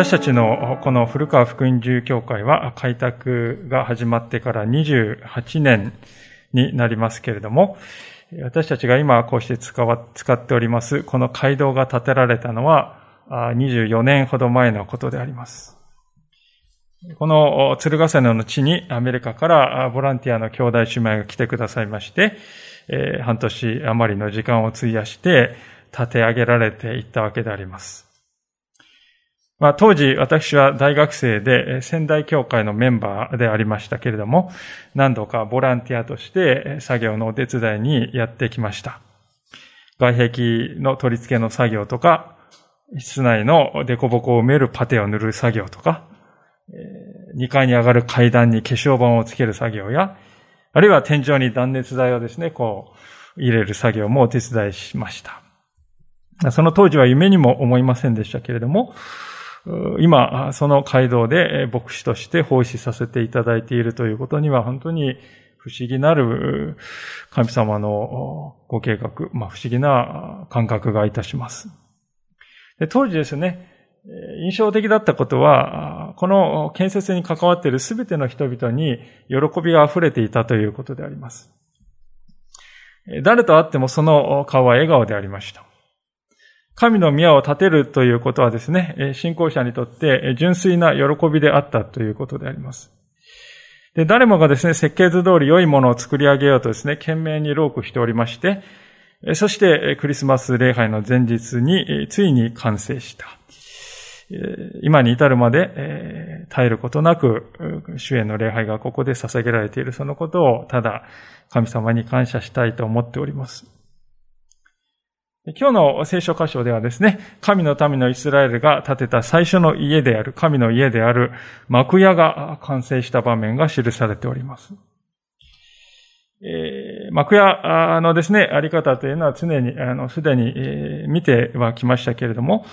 私たちのこの古川福音自由教会は開拓が始まってから28年になりますけれども、私たちが今こうして使わ使っております、この街道が建てられたのは24年ほど前のことであります。この鶴ヶ瀬の地にアメリカからボランティアの兄弟姉妹が来てくださいまして、半年余りの時間を費やして建て上げられていったわけであります。まあ、当時私は大学生で仙台教会のメンバーでありましたけれども、何度かボランティアとして作業のお手伝いにやってきました。外壁の取り付けの作業とか、室内の凸凹を埋めるパテを塗る作業とか、2階に上がる階段に化粧板をつける作業や、あるいは天井に断熱材をですね、こう、入れる作業もお手伝いしました。その当時は夢にも思いませんでしたけれども、今、その街道で牧師として奉仕させていただいているということには本当に不思議なる神様のご計画、まあ、不思議な感覚がいたします。当時ですね、印象的だったことは、この建設に関わっているすべての人々に喜びが溢れていたということであります。誰と会ってもその顔は笑顔でありました。神の宮を建てるということはですね、信仰者にとって純粋な喜びであったということであります。で、誰もがですね、設計図通り良いものを作り上げようとですね、懸命に労苦しておりまして、そしてクリスマス礼拝の前日についに完成した。今に至るまで絶えることなく、主への礼拝がここで捧げられているそのことを、ただ神様に感謝したいと思っております。今日の聖書箇所ではですね、神の民のイスラエルが建てた最初の家である、神の家である幕屋が完成した場面が記されております。えー、幕屋のですね、あり方というのは常に、あの、すでに、えー、見てはきましたけれども、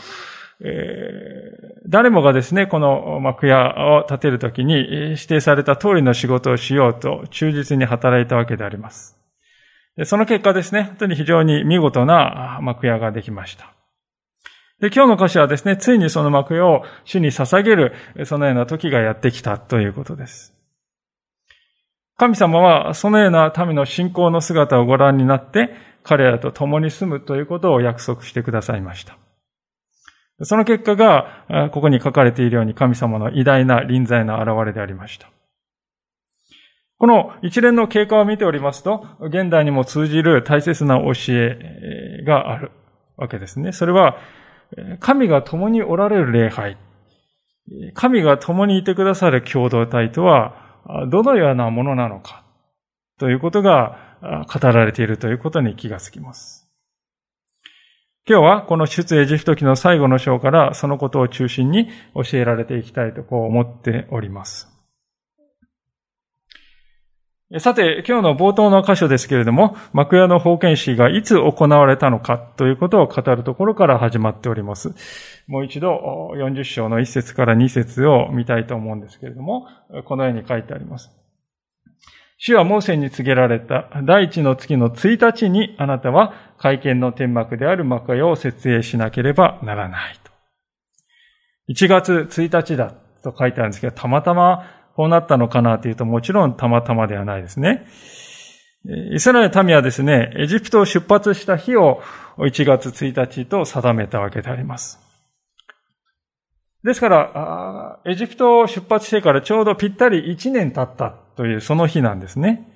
えー、誰もがですね、この幕屋を建てるときに指定された通りの仕事をしようと忠実に働いたわけであります。その結果ですね、本当に非常に見事な幕屋ができました。で、今日の歌詞はですね、ついにその幕屋を主に捧げる、そのような時がやってきたということです。神様はそのような民の信仰の姿をご覧になって、彼らと共に住むということを約束してくださいました。その結果が、ここに書かれているように神様の偉大な臨在の現れでありました。この一連の経過を見ておりますと、現代にも通じる大切な教えがあるわけですね。それは、神が共におられる礼拝、神が共にいてくださる共同体とは、どのようなものなのか、ということが語られているということに気がつきます。今日はこの出エジプト記の最後の章からそのことを中心に教えられていきたいとこう思っております。さて、今日の冒頭の箇所ですけれども、幕屋の封建式がいつ行われたのかということを語るところから始まっております。もう一度、40章の1節から2節を見たいと思うんですけれども、このように書いてあります。主はモーセに告げられた第一の月の1日にあなたは会見の天幕である幕屋を設営しなければならないと。1月1日だと書いてあるんですけど、たまたまこうなったのかなというと、もちろんたまたまではないですね。イスラエル民はですね、エジプトを出発した日を1月1日と定めたわけであります。ですから、エジプトを出発してからちょうどぴったり1年経ったというその日なんですね。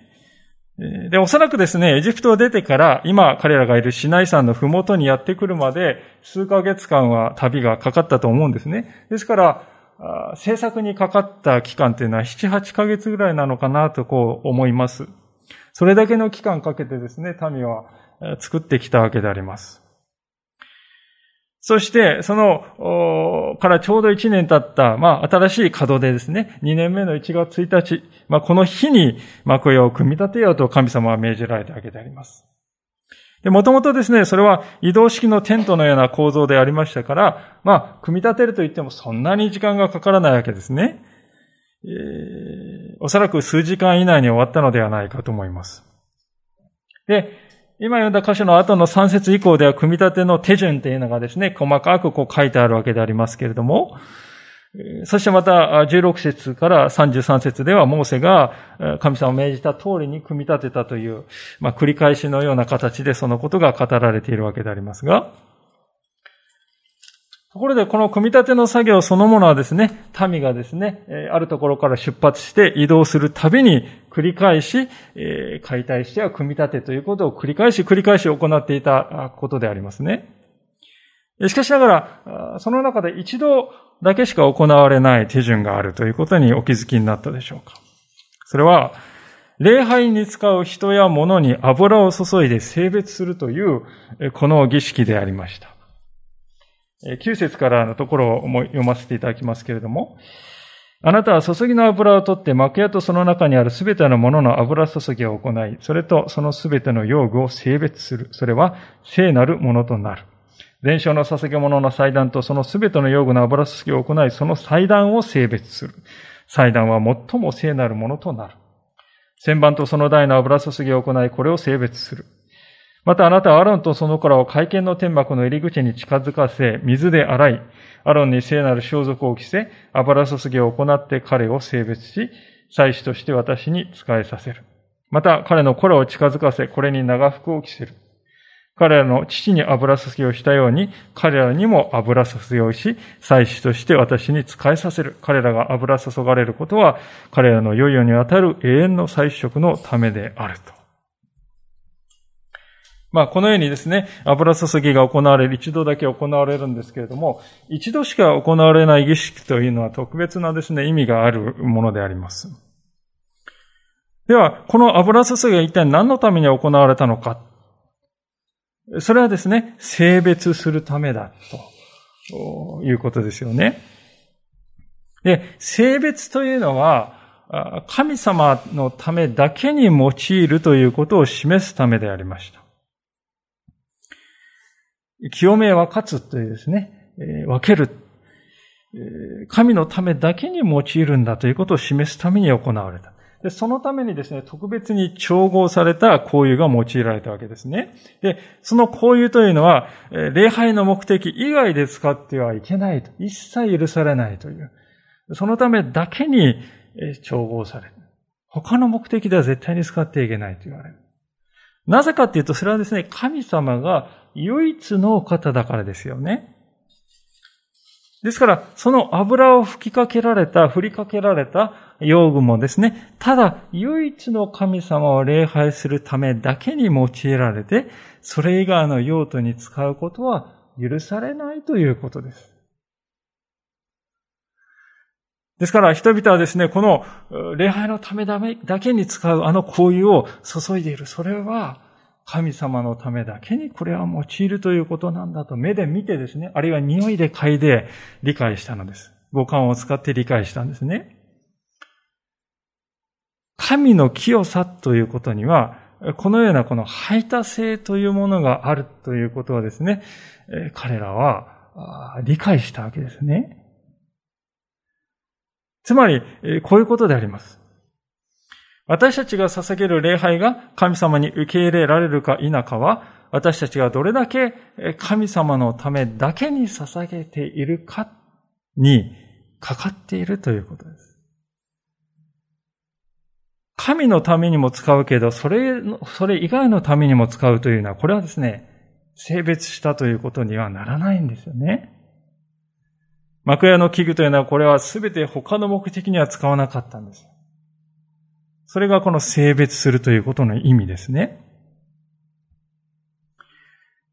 で、おそらくですね、エジプトを出てから、今彼らがいるシナイ山のふもとにやってくるまで、数ヶ月間は旅がかかったと思うんですね。ですから、制作にかかった期間っていうのは7、8ヶ月ぐらいなのかなとこう思います。それだけの期間かけてですね、民は作ってきたわけであります。そして、その、からちょうど1年経った、まあ、新しい門出ですね。2年目の1月1日、まあ、この日に幕屋を組み立てようと神様は命じられたわけであります。で、もともとですね、それは移動式のテントのような構造でありましたから、まあ、組み立てると言ってもそんなに時間がかからないわけですね。えー、おそらく数時間以内に終わったのではないかと思います。で、今読んだ箇所の後の3節以降では、組み立ての手順というのがですね、細かくこう書いてあるわけでありますけれども、そしてまた16節から33節では、モーセが神様を命じた通りに組み立てたという、まあ、繰り返しのような形でそのことが語られているわけでありますが、ところで、この組み立ての作業そのものはですね、民がですね、あるところから出発して移動するたびに繰り返し、解体しては組み立てということを繰り返し繰り返し行っていたことでありますね。しかしながら、その中で一度だけしか行われない手順があるということにお気づきになったでしょうか。それは、礼拝に使う人や物に油を注いで性別するという、この儀式でありました。9節からのところを読ませていただきますけれども、あなたは注ぎの油を取って幕屋とその中にあるすべてのものの油注ぎを行い、それとそのすべての用具を性別する。それは聖なるものとなる。伝承の捧げ物の祭壇とそのすべての用具の油注ぎを行い、その祭壇を性別する。祭壇は最も聖なるものとなる。旋盤とその台の油注ぎを行い、これを性別する。またあなたはアロンとその子らを会見の天幕の入り口に近づかせ、水で洗い、アロンに聖なる装束を着せ、油注ぎを行って彼を性別し、祭司として私に仕えさせる。また彼の子らを近づかせ、これに長服を着せる。彼らの父に油注ぎをしたように、彼らにも油注ぎをし、祭司として私に仕えさせる。彼らが油注がれることは、彼らの良い世にあたる永遠の祭食のためであると。まあ、このようにですね、油注ぎが行われる、一度だけ行われるんですけれども、一度しか行われない儀式というのは特別なですね、意味があるものであります。では、この油注ぎは一体何のために行われたのか。それはですね、性別するためだということですよね。で、性別というのは、神様のためだけに用いるということを示すためでありました。清めは勝つというですね、分ける。神のためだけに用いるんだということを示すために行われた。で、そのためにですね、特別に調合された交友が用いられたわけですね。で、その交友というのは、礼拝の目的以外で使ってはいけないと。一切許されないという。そのためだけに調合される。他の目的では絶対に使っていけないと言われる。なぜかっていうと、それはですね、神様が唯一の方だからですよね。ですから、その油を吹きかけられた、振りかけられた用具もですね、ただ唯一の神様を礼拝するためだけに用いられて、それ以外の用途に使うことは許されないということです。ですから人々はですね、この礼拝のためだけに使うあの行為を注いでいる。それは神様のためだけにこれは用いるということなんだと目で見てですね、あるいは匂いで嗅いで理解したのです。五感を使って理解したんですね。神の清さということには、このようなこの排他性というものがあるということはですね、彼らは理解したわけですね。つまり、こういうことであります。私たちが捧げる礼拝が神様に受け入れられるか否かは、私たちがどれだけ神様のためだけに捧げているかにかかっているということです。神のためにも使うけど、それ、それ以外のためにも使うというのは、これはですね、性別したということにはならないんですよね。幕屋の器具というのは、これは全て他の目的には使わなかったんです。それがこの性別するということの意味ですね。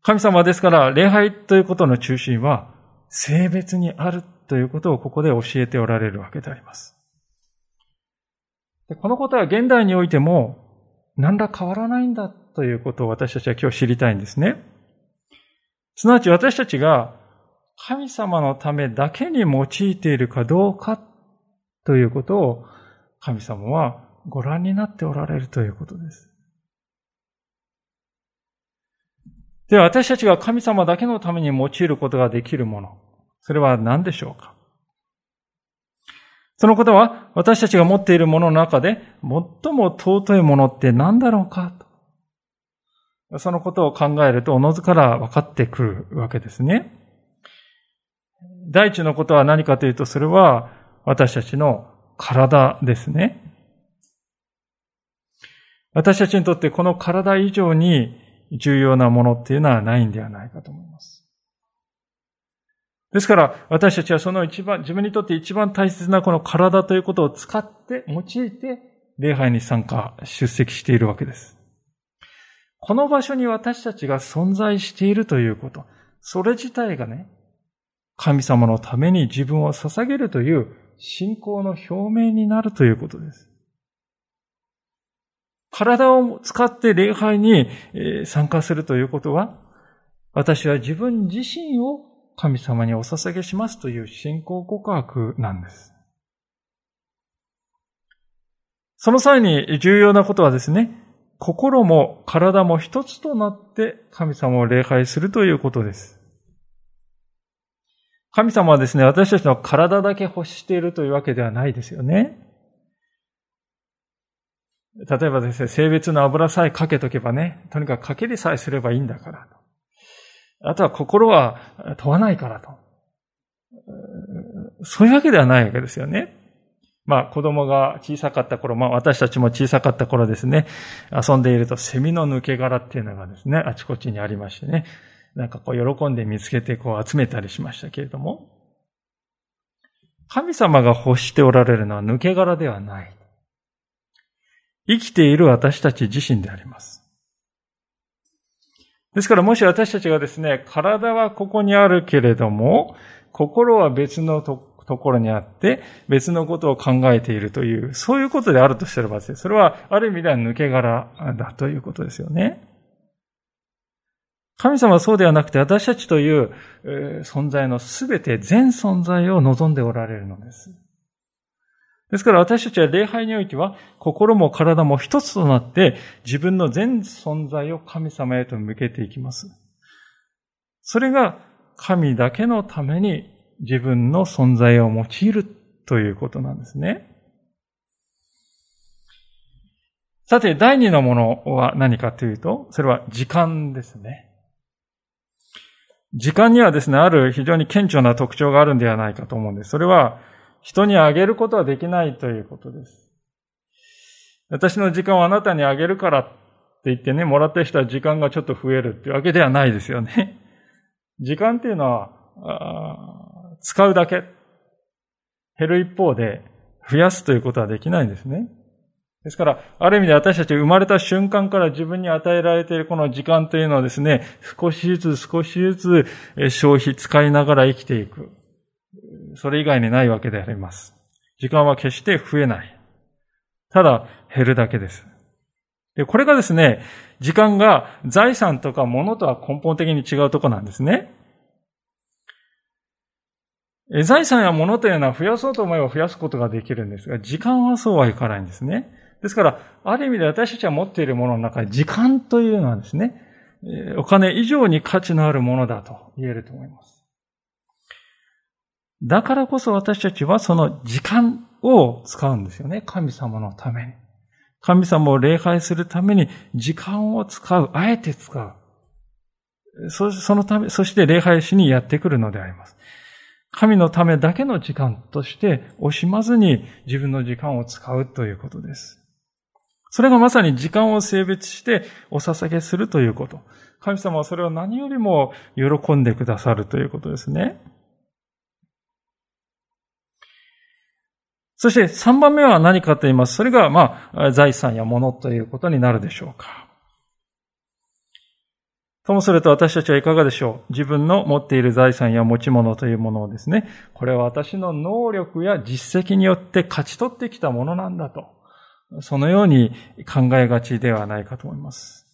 神様ですから、礼拝ということの中心は、性別にあるということをここで教えておられるわけであります。このことは現代においても、何ら変わらないんだということを私たちは今日知りたいんですね。すなわち私たちが神様のためだけに用いているかどうかということを神様はご覧になっておられるということです。では私たちが神様だけのために用いることができるもの、それは何でしょうか？そのことは私たちが持っているものの中で最も尊いものって何だろうか？と。そのことを考えるとおのずから分かってくるわけですね。第一のことは何かというと、それは私たちの体ですね。私たちにとってこの体以上に重要なものっていうのはないんではないかと思います。ですから、私たちはその一番、自分にとって一番大切なこの体ということを使って、用いて、礼拝に参加、出席しているわけです。この場所に私たちが存在しているということ、それ自体がね、神様のために自分を捧げるという信仰の表明になるということです。体を使って礼拝に参加するということは、私は自分自身を神様にお捧げしますという信仰告白なんです。その際に重要なことはですね、心も体も一つとなって神様を礼拝するということです。神様はですね、私たちの体だけ欲しているというわけではないですよね。例えばですね、性別の油さえかけとけばね、とにかくかけりさえすればいいんだからと。あとは心は問わないからと。そういうわけではないわけですよね。まあ子供が小さかった頃、まあ私たちも小さかった頃ですね、遊んでいるとセミの抜け殻っていうのがですね、あちこちにありましてね、なんかこう喜んで見つけてこう集めたりしましたけれども、神様が欲しておられるのは抜け殻ではない。生きている私たち自身であります。ですからもし私たちがですね、体はここにあるけれども、心は別のところにあって、別のことを考えているという、そういうことであるとしたらばですね、それはある意味では抜け殻だということですよね。神様はそうではなくて、私たちという存在のすべて全存在を望んでおられるのです。ですから私たちは礼拝においては心も体も一つとなって自分の全存在を神様へと向けていきます。それが神だけのために自分の存在を用いるということなんですね。さて、第二のものは何かというと、それは時間ですね。時間にはですね、ある非常に顕著な特徴があるんではないかと思うんです。それは、人にあげることはできないということです。私の時間をあなたにあげるからって言ってね、もらった人は時間がちょっと増えるっていうわけではないですよね。時間っていうのは、使うだけ。減る一方で増やすということはできないんですね。ですから、ある意味で私たち生まれた瞬間から自分に与えられているこの時間というのはですね、少しずつ少しずつ消費使いながら生きていく。それ以外にないわけであります。時間は決して増えない。ただ、減るだけです。で、これがですね、時間が財産とか物とは根本的に違うとこなんですね。財産や物というのは増やそうと思えば増やすことができるんですが、時間はそうはいかないんですね。ですから、ある意味で私たちは持っているものの中で時間というのはですね、お金以上に価値のあるものだと言えると思います。だからこそ私たちはその時間を使うんですよね。神様のために。神様を礼拝するために時間を使う。あえて使う。そそのため、そして礼拝しにやってくるのであります。神のためだけの時間として惜しまずに自分の時間を使うということです。それがまさに時間を性別してお捧げするということ。神様はそれを何よりも喜んでくださるということですね。そして3番目は何かと言います。それが、まあ、財産や物ということになるでしょうか。ともすると私たちはいかがでしょう自分の持っている財産や持ち物というものをですね、これは私の能力や実績によって勝ち取ってきたものなんだと。そのように考えがちではないかと思います。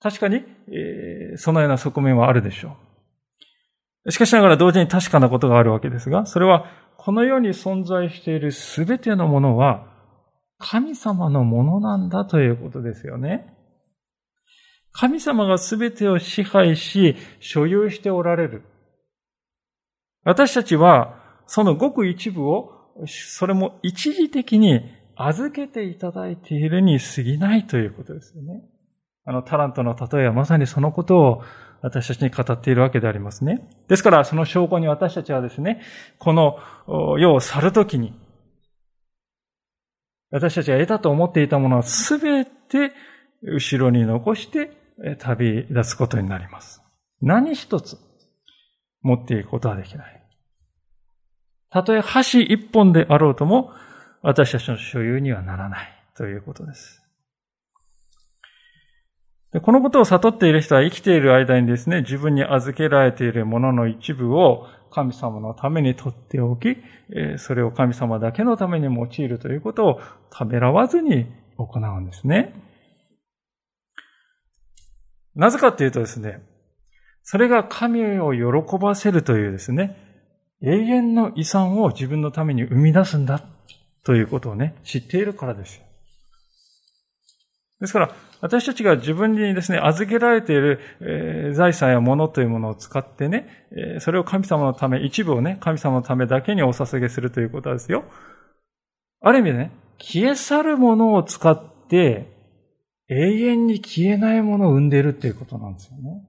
確かに、えー、そのような側面はあるでしょうしかしながら同時に確かなことがあるわけですが、それはこの世に存在しているすべてのものは神様のものなんだということですよね。神様がすべてを支配し、所有しておられる。私たちは、そのごく一部を、それも一時的に預けていただいているに過ぎないということですよね。あの、タラントの例えはまさにそのことを私たちに語っているわけでありますね。ですから、その証拠に私たちはですね、この世を去るときに、私たちが得たと思っていたものはすべて後ろに残して旅立つことになります。何一つ持っていくことはできない。たとえ箸一本であろうとも、私たちの所有にはならないということです。でこのことを悟っている人は生きている間にですね、自分に預けられているものの一部を神様のために取っておき、それを神様だけのために用いるということをためらわずに行うんですね。なぜかっていうとですね、それが神を喜ばせるというですね、永遠の遺産を自分のために生み出すんだということをね、知っているからですよ。ですから、私たちが自分にですね、預けられている、えー、財産や物というものを使ってね、えー、それを神様のため、一部をね、神様のためだけにお捧げするということですよ。ある意味でね、消え去るものを使って、永遠に消えないものを生んでいるっていうことなんですよね。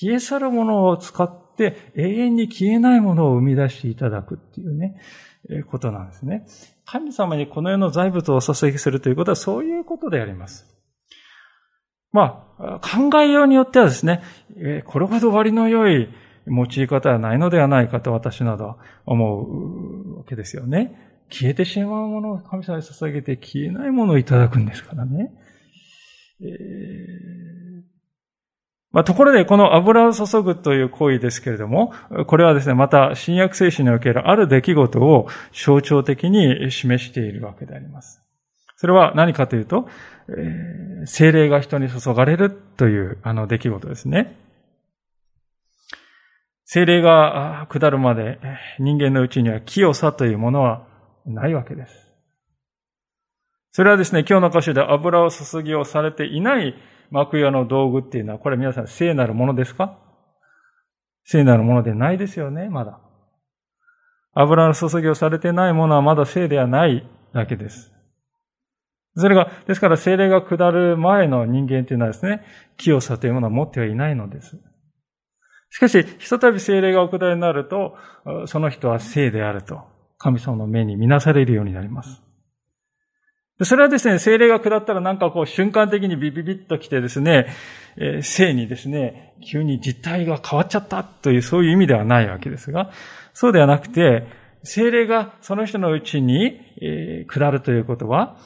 消え去るものを使って永遠に消えないものを生み出していただくっていうね、ことなんですね。神様にこの世の財物をお捧げするということはそういうことであります。まあ、考えようによってはですね、これほど割の良い用い方はないのではないかと私などは思うわけですよね。消えてしまうものを神様に捧げて消えないものをいただくんですからね。えーまあ、ところで、この油を注ぐという行為ですけれども、これはですね、また新約聖書におけるある出来事を象徴的に示しているわけであります。それは何かというと、えー、精霊が人に注がれるというあの出来事ですね。精霊が下るまで人間のうちには清さというものはないわけです。それはですね、今日の箇所で油を注ぎをされていない幕屋の道具っていうのは、これ皆さん聖なるものですか？聖なるものでないですよね、まだ。油の注ぎをされてないものはまだ聖ではないだけです。それが、ですから精霊が下る前の人間というのはですね、清さというものは持ってはいないのです。しかし、ひとたび精霊がお下りになると、その人は聖であると、神様の目に見なされるようになります。それはですね、精霊が下ったらなんかこう瞬間的にビビビッと来てですね、え、性にですね、急に実態が変わっちゃったというそういう意味ではないわけですが、そうではなくて、精霊がその人のうちに、え、下るということは、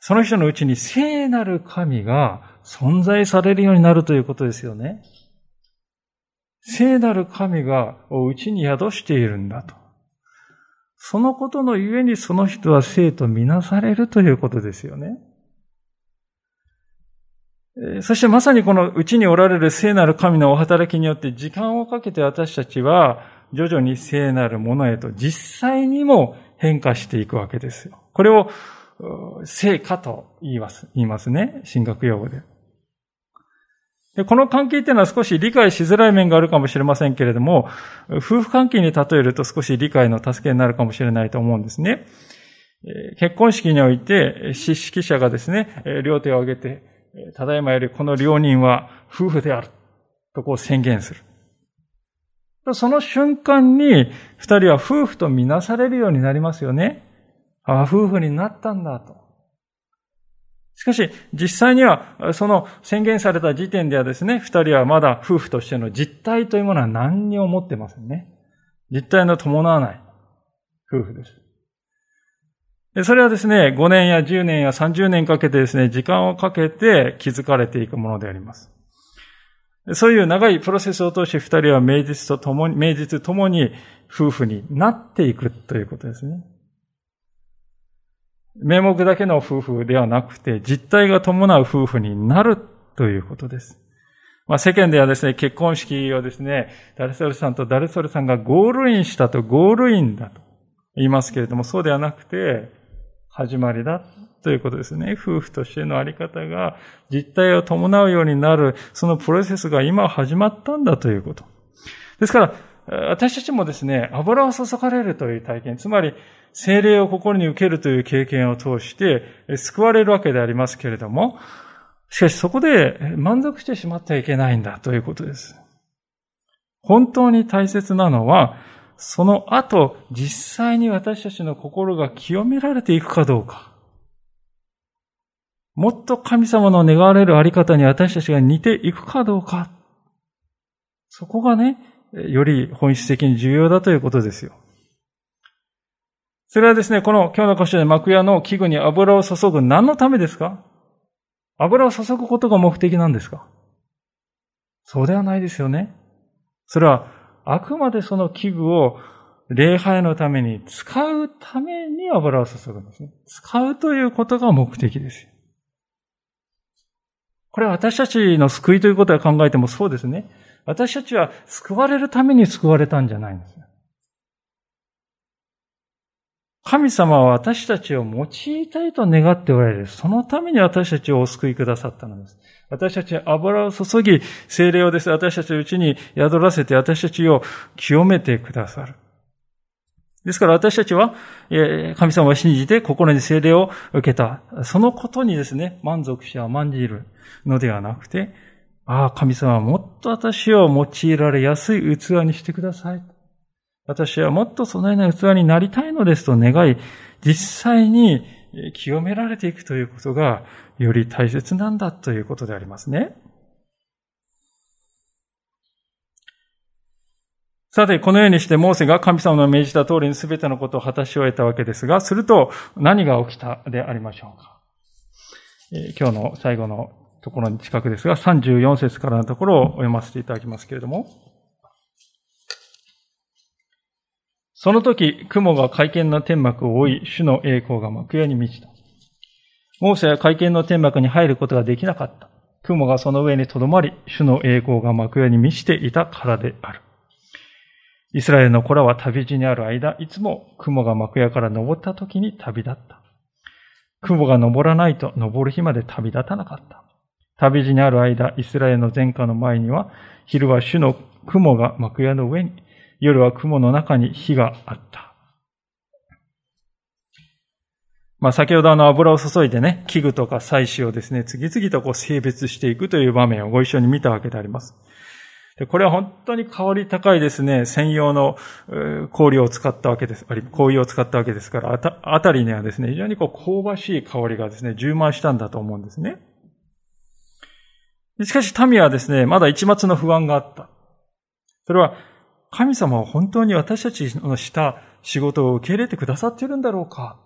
その人のうちに聖なる神が存在されるようになるということですよね。聖なる神がうちに宿しているんだと。そのことのゆえにその人は生とみなされるということですよね。そしてまさにこのうちにおられる聖なる神のお働きによって時間をかけて私たちは徐々に聖なるものへと実際にも変化していくわけですよ。これを聖化と言います。言いますね。神学用語で。で、この関係っていうのは少し理解しづらい面があるかもしれませんけれども、夫婦関係に例えると少し理解の助けになるかもしれないと思うんですね。結婚式において、司式者がですね、両手を挙げて、ただいまよりこの両人は夫婦である。とこう宣言する。その瞬間に、二人は夫婦とみなされるようになりますよね。ああ、夫婦になったんだと。しかし、実際には、その宣言された時点ではですね、二人はまだ夫婦としての実態というものは何にも持ってませんね。実態の伴わない夫婦です。それはですね、5年や10年や30年かけてですね、時間をかけて気づかれていくものであります。そういう長いプロセスを通して二人は名実と共に、名実ともに夫婦になっていくということですね。名目だけの夫婦ではなくて、実態が伴う夫婦になるということです。まあ、世間ではですね、結婚式をですね、誰それさんと誰それさんがゴールインしたとゴールインだと言いますけれども、そうではなくて、始まりだということですね。夫婦としてのあり方が実態を伴うようになる、そのプロセスが今始まったんだということ。ですから、私たちもですね、油を注がれるという体験、つまり、精霊を心に受けるという経験を通して、救われるわけでありますけれども、しかしそこで満足してしまってはいけないんだということです。本当に大切なのは、その後、実際に私たちの心が清められていくかどうか。もっと神様の願われるあり方に私たちが似ていくかどうか。そこがね、より本質的に重要だということですよ。それはですね、この今日の箇所で幕屋の器具に油を注ぐ何のためですか？油を注ぐことが目的なんですか？そうではないですよね。それは、あくまでその器具を礼拝のために使うために油を注ぐんですね。使うということが目的ですこれは私たちの救いということを考えてもそうですね。私たちは救われるために救われたんじゃないんです。神様は私たちを用いたいと願っておられる。そのために私たちをお救いくださったのです。私たちは油を注ぎ、精霊をです。私たちのうちに宿らせて私たちを清めてくださる。ですから私たちは、神様を信じて心に精霊を受けた。そのことにですね、満足し甘んじるのではなくて、ああ、神様もっと私を用いられやすい器にしてください。私はもっとそのような器になりたいのですと願い、実際に清められていくということがより大切なんだということでありますね。さて、このようにしてモーセが神様の命じた通りに全てのことを果たし終えたわけですが、すると何が起きたでありましょうか。今日の最後のところに近くですが、34節からのところを読ませていただきますけれども、その時、雲が会見の天幕を覆い、主の栄光が幕屋に満ちた。モーセは会見の天幕に入ることができなかった。雲がその上に留まり、主の栄光が幕屋に満ちていたからである。イスラエルの子らは旅路にある間、いつも雲が幕屋から登った時に旅立った。雲が登らないと登る日まで旅立たなかった。旅路にある間、イスラエルの前科の前には、昼は主の雲が幕屋の上に、夜は雲の中に火があった。まあ、先ほどあの油を注いでね、器具とか祭祀をですね、次々とこう性別していくという場面をご一緒に見たわけであります。でこれは本当に香り高いですね、専用の氷を使ったわけです。あり、氷を使ったわけですから、あた、あたりにはですね、非常にこう香ばしい香りがですね、充満したんだと思うんですね。しかし民はですね、まだ一末の不安があった。それは、神様は本当に私たちのした仕事を受け入れてくださっているんだろうか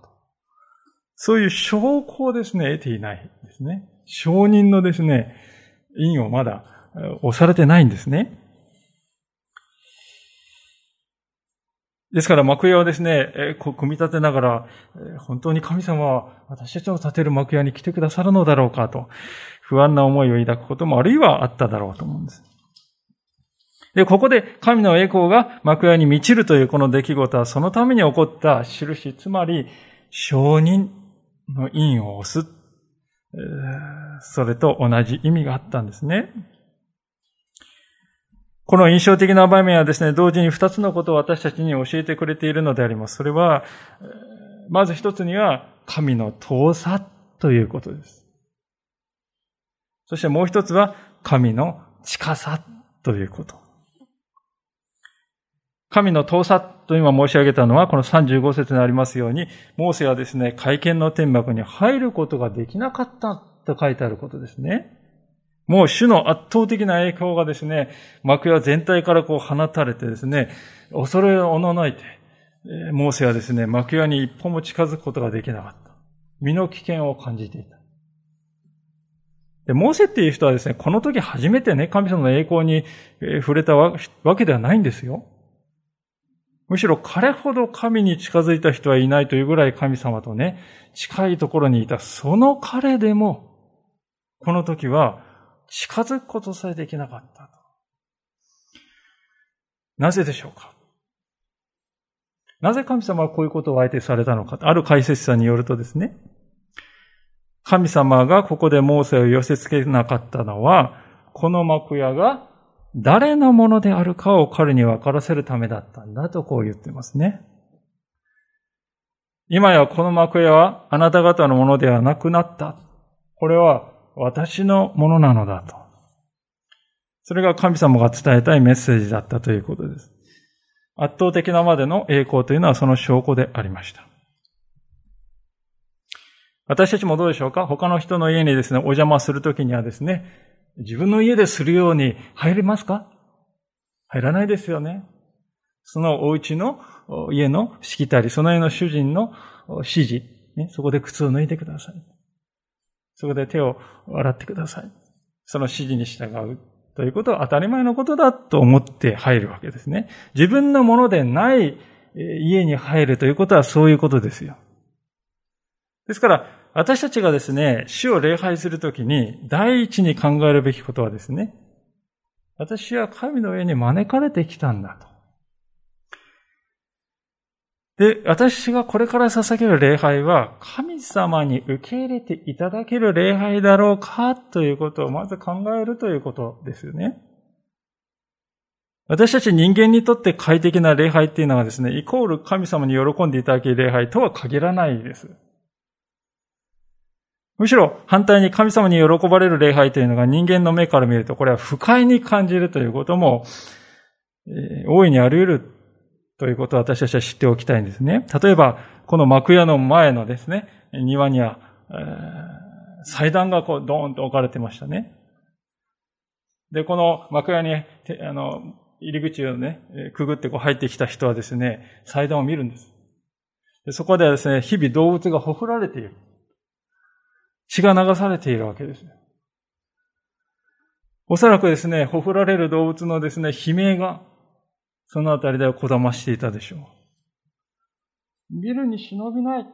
そういう証拠をですね、得ていないですね。証人のですね、印をまだ押されてないんですね。ですから、幕屋をですね、え、こう組み立てながらえ、本当に神様は私たちの建てる幕屋に来てくださるのだろうかと、不安な思いを抱くこともあるいはあっただろうと思うんです。で、ここで神の栄光が幕屋に満ちるというこの出来事はそのために起こった印、つまり承認の印を押す。それと同じ意味があったんですね。この印象的な場面はですね、同時に二つのことを私たちに教えてくれているのであります。それは、まず一つには、神の遠さということです。そしてもう一つは、神の近さということ。神の遠さと今申し上げたのは、この35節にありますように、モーセはですね、会見の天幕に入ることができなかったと書いてあることですね。もう主の圧倒的な影響がですね、幕屋全体からこう放たれてですね、恐れをおののいて、モーセはですね、幕屋に一歩も近づくことができなかった。身の危険を感じていた。で、モーセっていう人はですね、この時初めてね、神様の栄光に触れたわけではないんですよ。むしろ彼ほど神に近づいた人はいないというぐらい神様とね、近いところにいたその彼でも、この時は近づくことさえできなかったと。なぜでしょうか？なぜ神様はこういうことを相手されたのか？ある解説者によるとですね、神様がここでモーセを寄せ付けなかったのは、この幕屋が誰のものであるかを彼に分からせるためだったんだとこう言ってますね。今やこの幕屋はあなた方のものではなくなった。これは私のものなのだと。それが神様が伝えたいメッセージだったということです。圧倒的なまでの栄光というのはその証拠でありました。私たちもどうでしょうか？他の人の家にですね、お邪魔するときにはですね、自分の家でするように入れますか？入らないですよね。そのお家の家のしきたり、その家の主人の指示、ね、そこで靴を脱いでください。そこで手を洗ってください。その指示に従うということは当たり前のことだと思って入るわけですね。自分のものでない家に入るということはそういうことですよ。ですから、私たちがですね、主を礼拝するときに、第一に考えるべきことはですね、私は神の上に招かれてきたんだと。で、私がこれから捧げる礼拝は、神様に受け入れていただける礼拝だろうかということをまず考えるということですよね。私たち人間にとって快適な礼拝っていうのはですね、イコール神様に喜んでいただける礼拝とは限らないです。むしろ反対に神様に喜ばれる礼拝というのが人間の目から見るとこれは不快に感じるということも、えー、大いにあり得るということを私たちは知っておきたいんですね。例えば、この幕屋の前のですね、庭には、えー、祭壇がこうドーンと置かれてましたね。で、この幕屋に、あの、入り口をね、くぐってこう入ってきた人はですね、祭壇を見るんです。でそこではですね、日々動物がほふられている。血が流されているわけです。おそらくですね、ほふられる動物のですね、悲鳴が、そのあたりではこだましていたでしょう。見るに忍びない。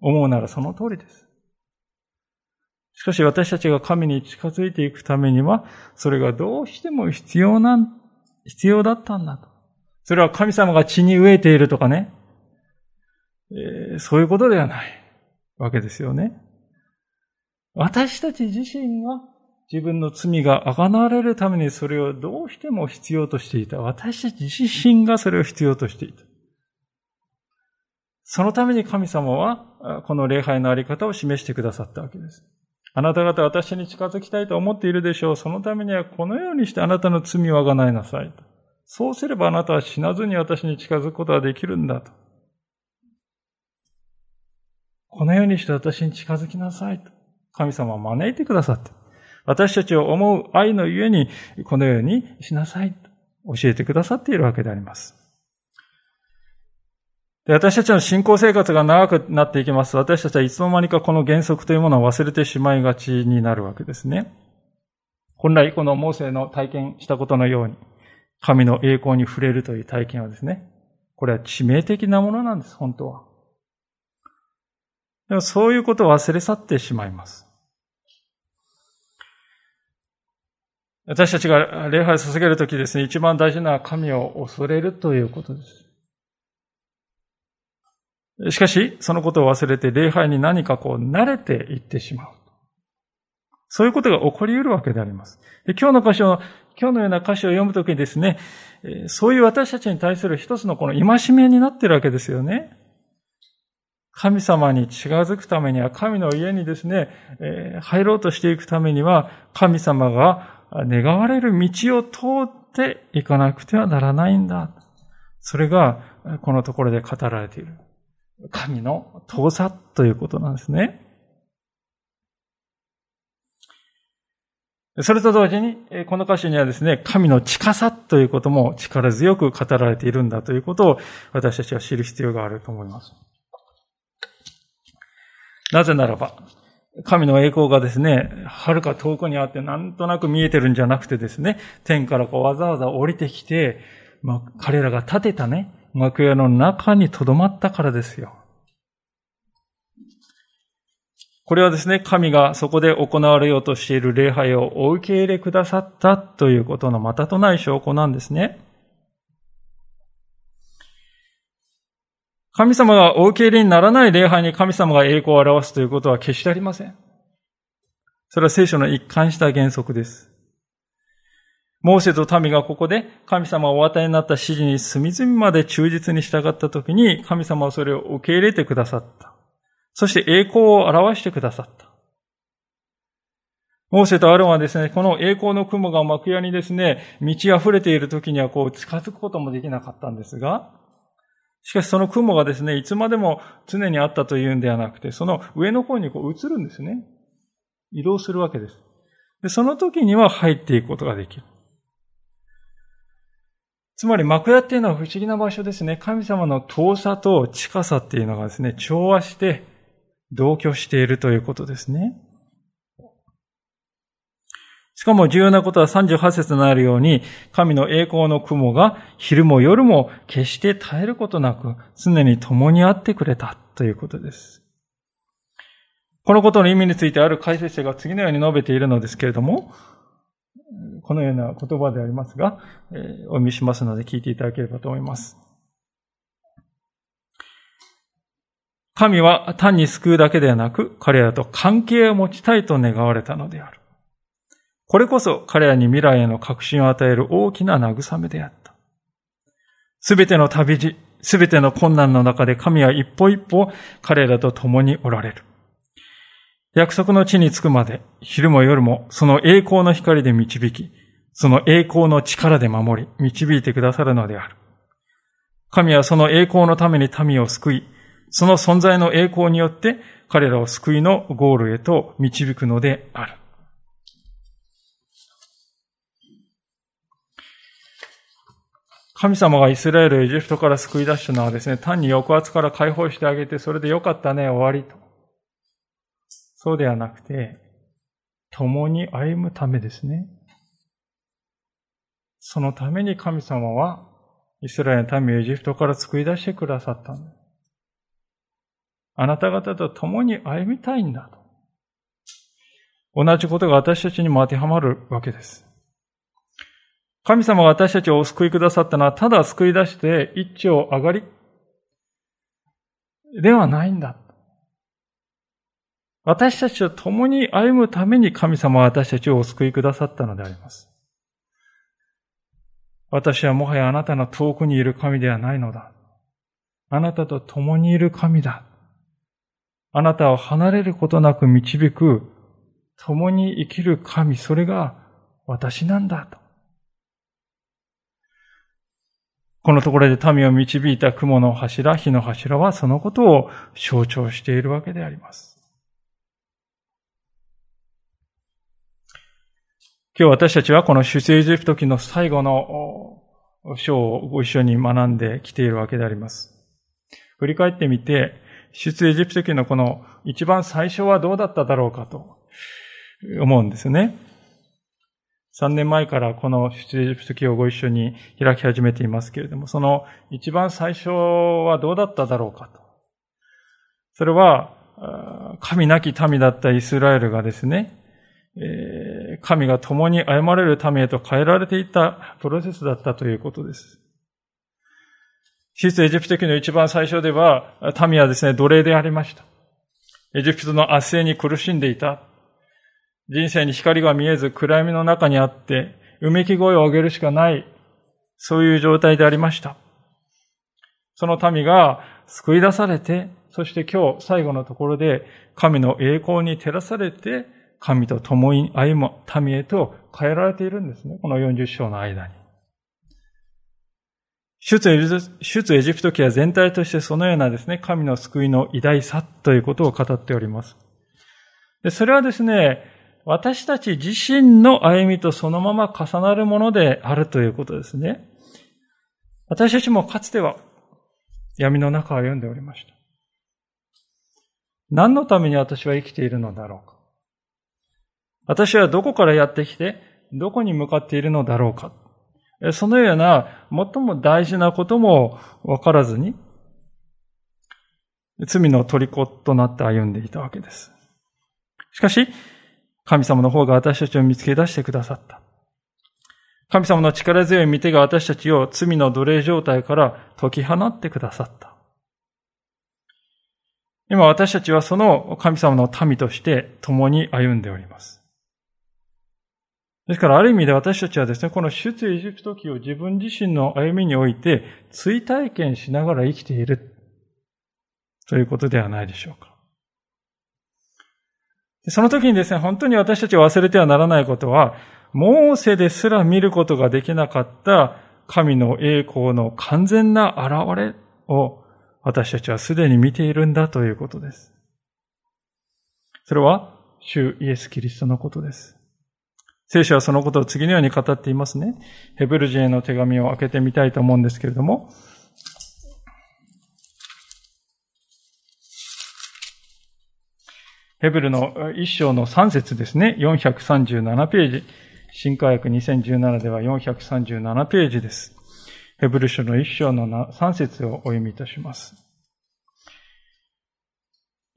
思うならその通りです。しかし私たちが神に近づいていくためには、それがどうしても必要なん、必要だったんだと。それは神様が血に飢えているとかね、えー、そういうことではない。わけですよね。私たち自身が自分の罪が贖われるためにそれをどうしても必要としていた。私たち自身がそれを必要としていた。そのために神様はこの礼拝のあり方を示してくださったわけです。あなた方私に近づきたいと思っているでしょう。そのためにはこのようにしてあなたの罪を贖いなさい。そうすればあなたは死なずに私に近づくことができるんだと。このようにして私に近づきなさいと。神様は招いてくださって。私たちを思う愛のゆえに、このようにしなさいと教えてくださっているわけであります。で私たちの信仰生活が長くなっていきます。私たちはいつの間にかこの原則というものを忘れてしまいがちになるわけですね。本来このモーセの体験したことのように、神の栄光に触れるという体験はですね、これは致命的なものなんです、本当は。でもそういうことを忘れ去ってしまいます。私たちが礼拝を捧げるときですね、一番大事な神を恐れるということです。しかし、そのことを忘れて礼拝に何かこう慣れていってしまう。そういうことが起こり得るわけであります。で今日の箇所、今日のような歌詞を読むときにですね、そういう私たちに対する一つのこの戒めになっているわけですよね。神様に近づくためには、神の家にですね、入ろうとしていくためには、神様が願われる道を通っていかなくてはならないんだ。それが、このところで語られている。神の遠さということなんですね。それと同時に、この歌詞にはですね、神の近さということも力強く語られているんだということを私たちは知る必要があると思います。なぜならば、神の栄光がですね、遥か遠くにあってなんとなく見えてるんじゃなくてですね、天からこうわざわざ降りてきて、まあ、彼らが建てたね、幕屋の中に留まったからですよ。これはですね、神がそこで行われようとしている礼拝をお受け入れくださったということのまたとない証拠なんですね。神様がお受け入れにならない礼拝に神様が栄光を表すということは決してありません。それは聖書の一貫した原則です。モーセと民がここで神様をお与えになった指示に隅々まで忠実に従ったときに神様はそれを受け入れてくださった。そして栄光を表してくださった。モーセとアロンはですね、この栄光の雲が幕屋にですね、満ち溢れている時にはこう近づくこともできなかったんですが、しかしその雲がですね、いつまでも常にあったというんではなくて、その上の方にこう映るんですね。移動するわけです。で、その時には入っていくことができる。つまり幕屋っていうのは不思議な場所ですね。神様の遠さと近さっていうのがですね、調和して同居しているということですね。しかも重要なことは38節になるように、神の栄光の雲が昼も夜も決して絶えることなく、常に共にあってくれたということです。このことの意味についてある解説者が次のように述べているのですけれども、このような言葉でありますが、お読みしますので聞いていただければと思います。神は単に救うだけではなく、彼らと関係を持ちたいと願われたのである。これこそ彼らに未来への確信を与える大きな慰めであった。すべての旅路、すべての困難の中で神は一歩一歩彼らと共におられる。約束の地に着くまで、昼も夜もその栄光の光で導き、その栄光の力で守り、導いてくださるのである。神はその栄光のために民を救い、その存在の栄光によって彼らを救いのゴールへと導くのである。神様がイスラエルをエジプトから救い出したのはですね、単に抑圧から解放してあげて、それでよかったね、終わりと。そうではなくて、共に歩むためですね。そのために神様は、イスラエルの民をエジプトから救い出してくださったんです。あなた方と共に歩みたいんだと。同じことが私たちにも当てはまるわけです。神様が私たちをお救いくださったのは、ただ救い出して一丁上がりではないんだ。私たちと共に歩むために神様は私たちをお救いくださったのであります。私はもはやあなたの遠くにいる神ではないのだ。あなたと共にいる神だ。あなたを離れることなく導く、共に生きる神、それが私なんだと。このところで民を導いた雲の柱、火の柱はそのことを象徴しているわけであります。今日私たちはこの出エジプト記の最後の章をご一緒に学んできているわけであります。振り返ってみて、出エジプト記のこの一番最初はどうだっただろうかと思うんですね。3年前からこの出エジプト記をご一緒に開き始めていますけれども、その一番最初はどうだっただろうかと。それは、神なき民だったイスラエルがですね、神が共に歩まれるためへと変えられていったプロセスだったということです。出エジプト記の一番最初では、民はですね、奴隷でありました。エジプトの圧政に苦しんでいた。人生に光が見えず暗闇の中にあって、うめき声を上げるしかない、そういう状態でありました。その民が救い出されて、そして今日最後のところで神の栄光に照らされて、神と共に歩む民へと変えられているんですね。この40章の間に。出エジプト記は全体としてそのようなですね、神の救いの偉大さということを語っております。でそれはですね、私たち自身の歩みとそのまま重なるものであるということですね。私たちもかつては闇の中を歩んでおりました。何のために私は生きているのだろうか。私はどこからやってきて、どこに向かっているのだろうか。そのような最も大事なことも分からずに、罪の虜となって歩んでいたわけです。しかし、神様の方が私たちを見つけ出してくださった。神様の力強い見手が私たちを罪の奴隷状態から解き放ってくださった。今私たちはその神様の民として共に歩んでおります。ですからある意味で私たちはですね、この出エジプト記を自分自身の歩みにおいて追体験しながら生きているということではないでしょうか。その時にですね、本当に私たちは忘れてはならないことは、モーセですら見ることができなかった神の栄光の完全な現れを私たちはすでに見ているんだということです。それは、主イエス・キリストのことです。聖書はそのことを次のように語っていますね。ヘブル人への手紙を開けてみたいと思うんですけれども、ヘブルの一章の3節ですね。437ページ。新科学2017では437ページです。ヘブル書の一章の3節をお読みいたします。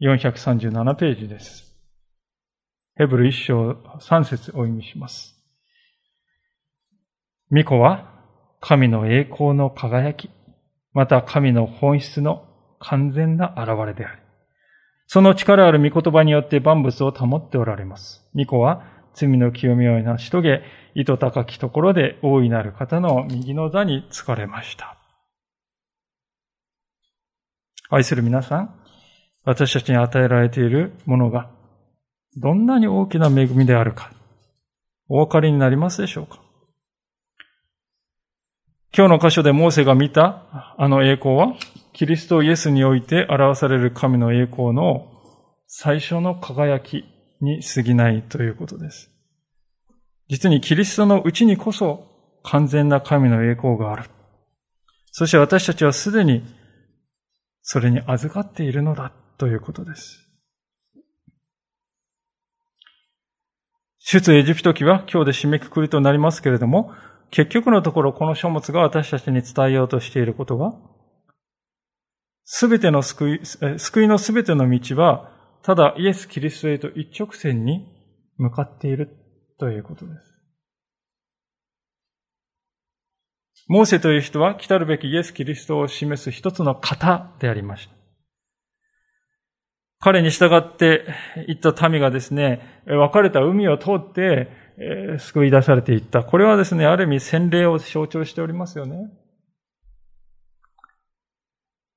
437ページです。ヘブル一章3節をお読みします。巫女は神の栄光の輝き、また神の本質の完全な現れである。その力ある御言葉によって万物を保っておられます。巫女は罪の清みを成し遂げ、糸高きところで大いなる方の右の座に疲れました。愛する皆さん、私たちに与えられているものが、どんなに大きな恵みであるか、お分かりになりますでしょうか？今日の箇所でモーセが見たあの栄光は、キリストイエスにおいて表される神の栄光の最初の輝きに過ぎないということです。実にキリストのうちにこそ完全な神の栄光がある。そして私たちはすでにそれに預かっているのだということです。出エジプト記は今日で締めくくりとなりますけれども、結局のところこの書物が私たちに伝えようとしていることは、すべての救い、救いのすべての道は、ただイエス・キリストへと一直線に向かっているということです。モーセという人は来たるべきイエス・キリストを示す一つの型でありました。彼に従って行った民がですね、分かれた海を通って、え救い出されていった。これはですね、ある意味洗礼を象徴しておりますよね。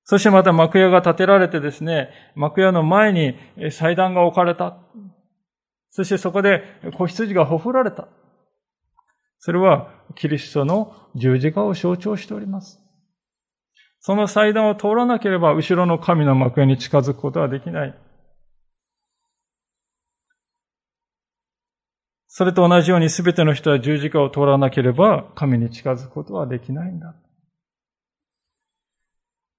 そしてまた幕屋が建てられてですね、幕屋の前に祭壇が置かれた。そしてそこで子羊がほふられた。それはキリストの十字架を象徴しております。その祭壇を通らなければ後ろの神の幕屋に近づくことはできない。それと同じように全ての人は十字架を通らなければ神に近づくことはできないんだ。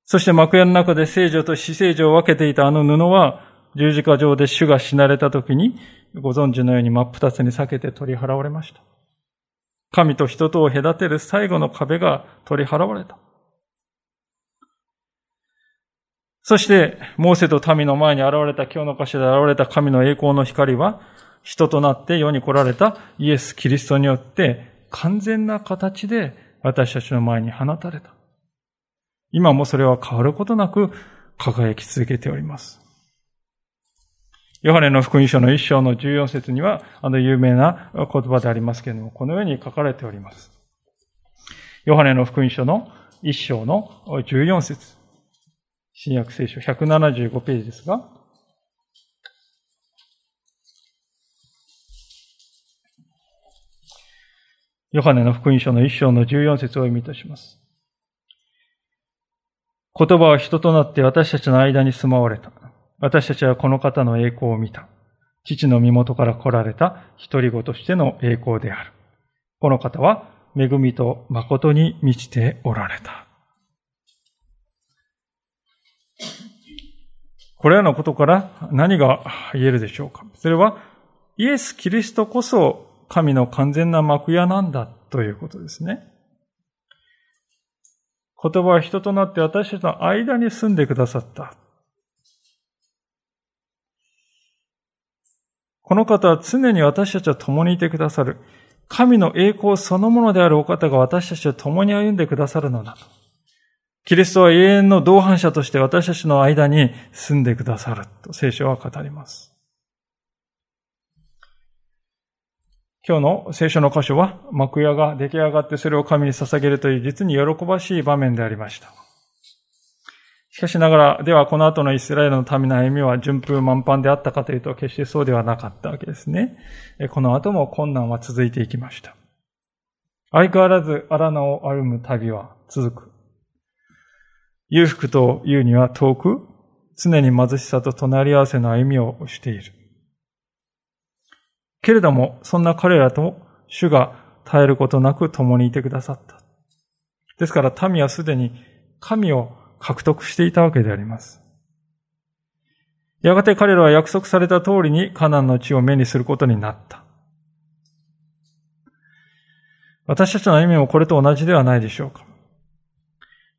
そして幕屋の中で聖女と死聖女を分けていたあの布は、十字架上で主が死なれた時に、ご存知のように真っ二つに裂けて取り払われました。神と人とを隔てる最後の壁が取り払われた。そして、モーセと民の前に現れた今日の箇所で現れた神の栄光の光は、人となって世に来られたイエス・キリストによって完全な形で私たちの前に放たれた。今もそれは変わることなく輝き続けております。ヨハネの福音書の一章の14節には、あの有名な言葉でありますけれども、このように書かれております。ヨハネの福音書の一章の14節新約聖書175ページですが、ヨハネの福音書の一章の14節を読みいたします。言葉は人となって私たちの間に住まわれた。私たちはこの方の栄光を見た。父の身元から来られた一人子としての栄光である。この方は恵みと誠に満ちておられた。これらのことから何が言えるでしょうかそれはイエス・キリストこそ神の完全な幕屋なんだということですね。言葉は人となって私たちの間に住んでくださった。この方は常に私たちは共にいてくださる。神の栄光そのものであるお方が私たちと共に歩んでくださるのだと。キリストは永遠の同伴者として私たちの間に住んでくださると聖書は語ります。今日の聖書の箇所は幕屋が出来上がってそれを神に捧げるという実に喜ばしい場面でありました。しかしながら、ではこの後のイスラエルの民の歩みは順風満帆であったかというと決してそうではなかったわけですね。この後も困難は続いていきました。相変わらず荒野を歩む旅は続く。裕福というには遠く、常に貧しさと隣り合わせの歩みをしている。けれども、そんな彼らと主が絶えることなく共にいてくださった。ですから民はすでに神を獲得していたわけであります。やがて彼らは約束された通りにカナンの地を目にすることになった。私たちの歩みもこれと同じではないでしょうか。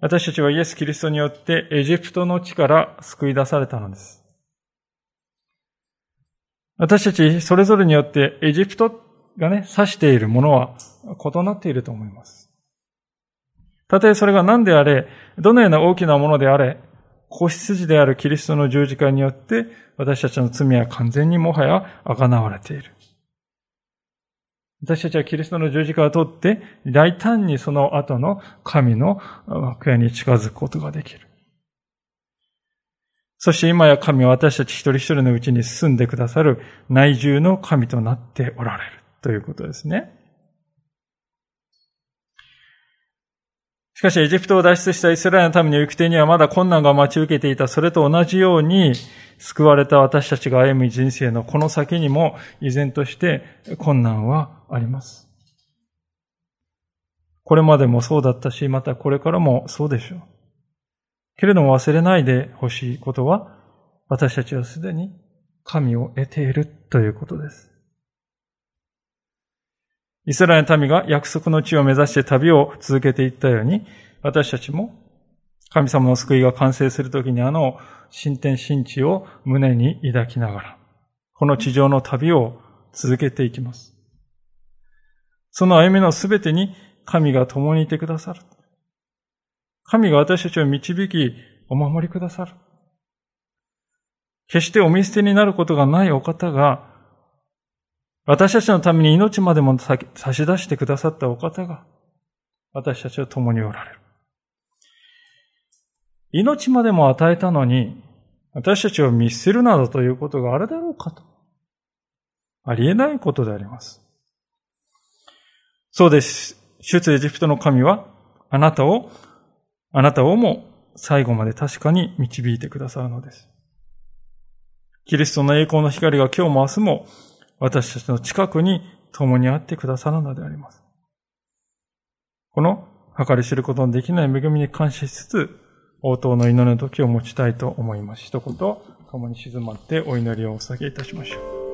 私たちはイエス・キリストによってエジプトの地から救い出されたのです。私たちそれぞれによってエジプトがね、指しているものは異なっていると思います。たとえそれが何であれ、どのような大きなものであれ、子羊であるキリストの十字架によって私たちの罪は完全にもはや贖われている。私たちはキリストの十字架を取って、大胆にその後の神の幕屋に近づくことができる。そして今や神は私たち一人一人のうちに住んでくださる内住の神となっておられるということですね。しかし、エジプトを脱出したイスラエルの民の行く手にはまだ困難が待ち受けていた。それと同じように、救われた私たちが歩む人生のこの先にも、依然として困難はあります。これまでもそうだったし、またこれからもそうでしょう。けれども忘れないでほしいことは、私たちはすでに神を得ているということです。イスラエルの民が約束の地を目指して旅を続けていったように、私たちも神様の救いが完成するときにあの新天新地を胸に抱きながら、この地上の旅を続けていきます。その歩みのすべてに神が共にいてくださる。神が私たちを導き、お守りくださる。決してお見捨てになることがないお方が、私たちのために命までも差し出してくださったお方が、私たちは共におられる。命までも与えたのに、私たちを見捨てるなどということがあるだろうかと。ありえないことであります。そうです。出エジプトの神は、あなたをあなたをも最後まで確かに導いてくださるのです。キリストの栄光の光が今日も明日も私たちの近くに共にあってくださるのであります。この計り知ることのできない恵みに感謝しつつ、応答の祈りの時を持ちたいと思います。一言、共に静まってお祈りをお捧げいたしましょう。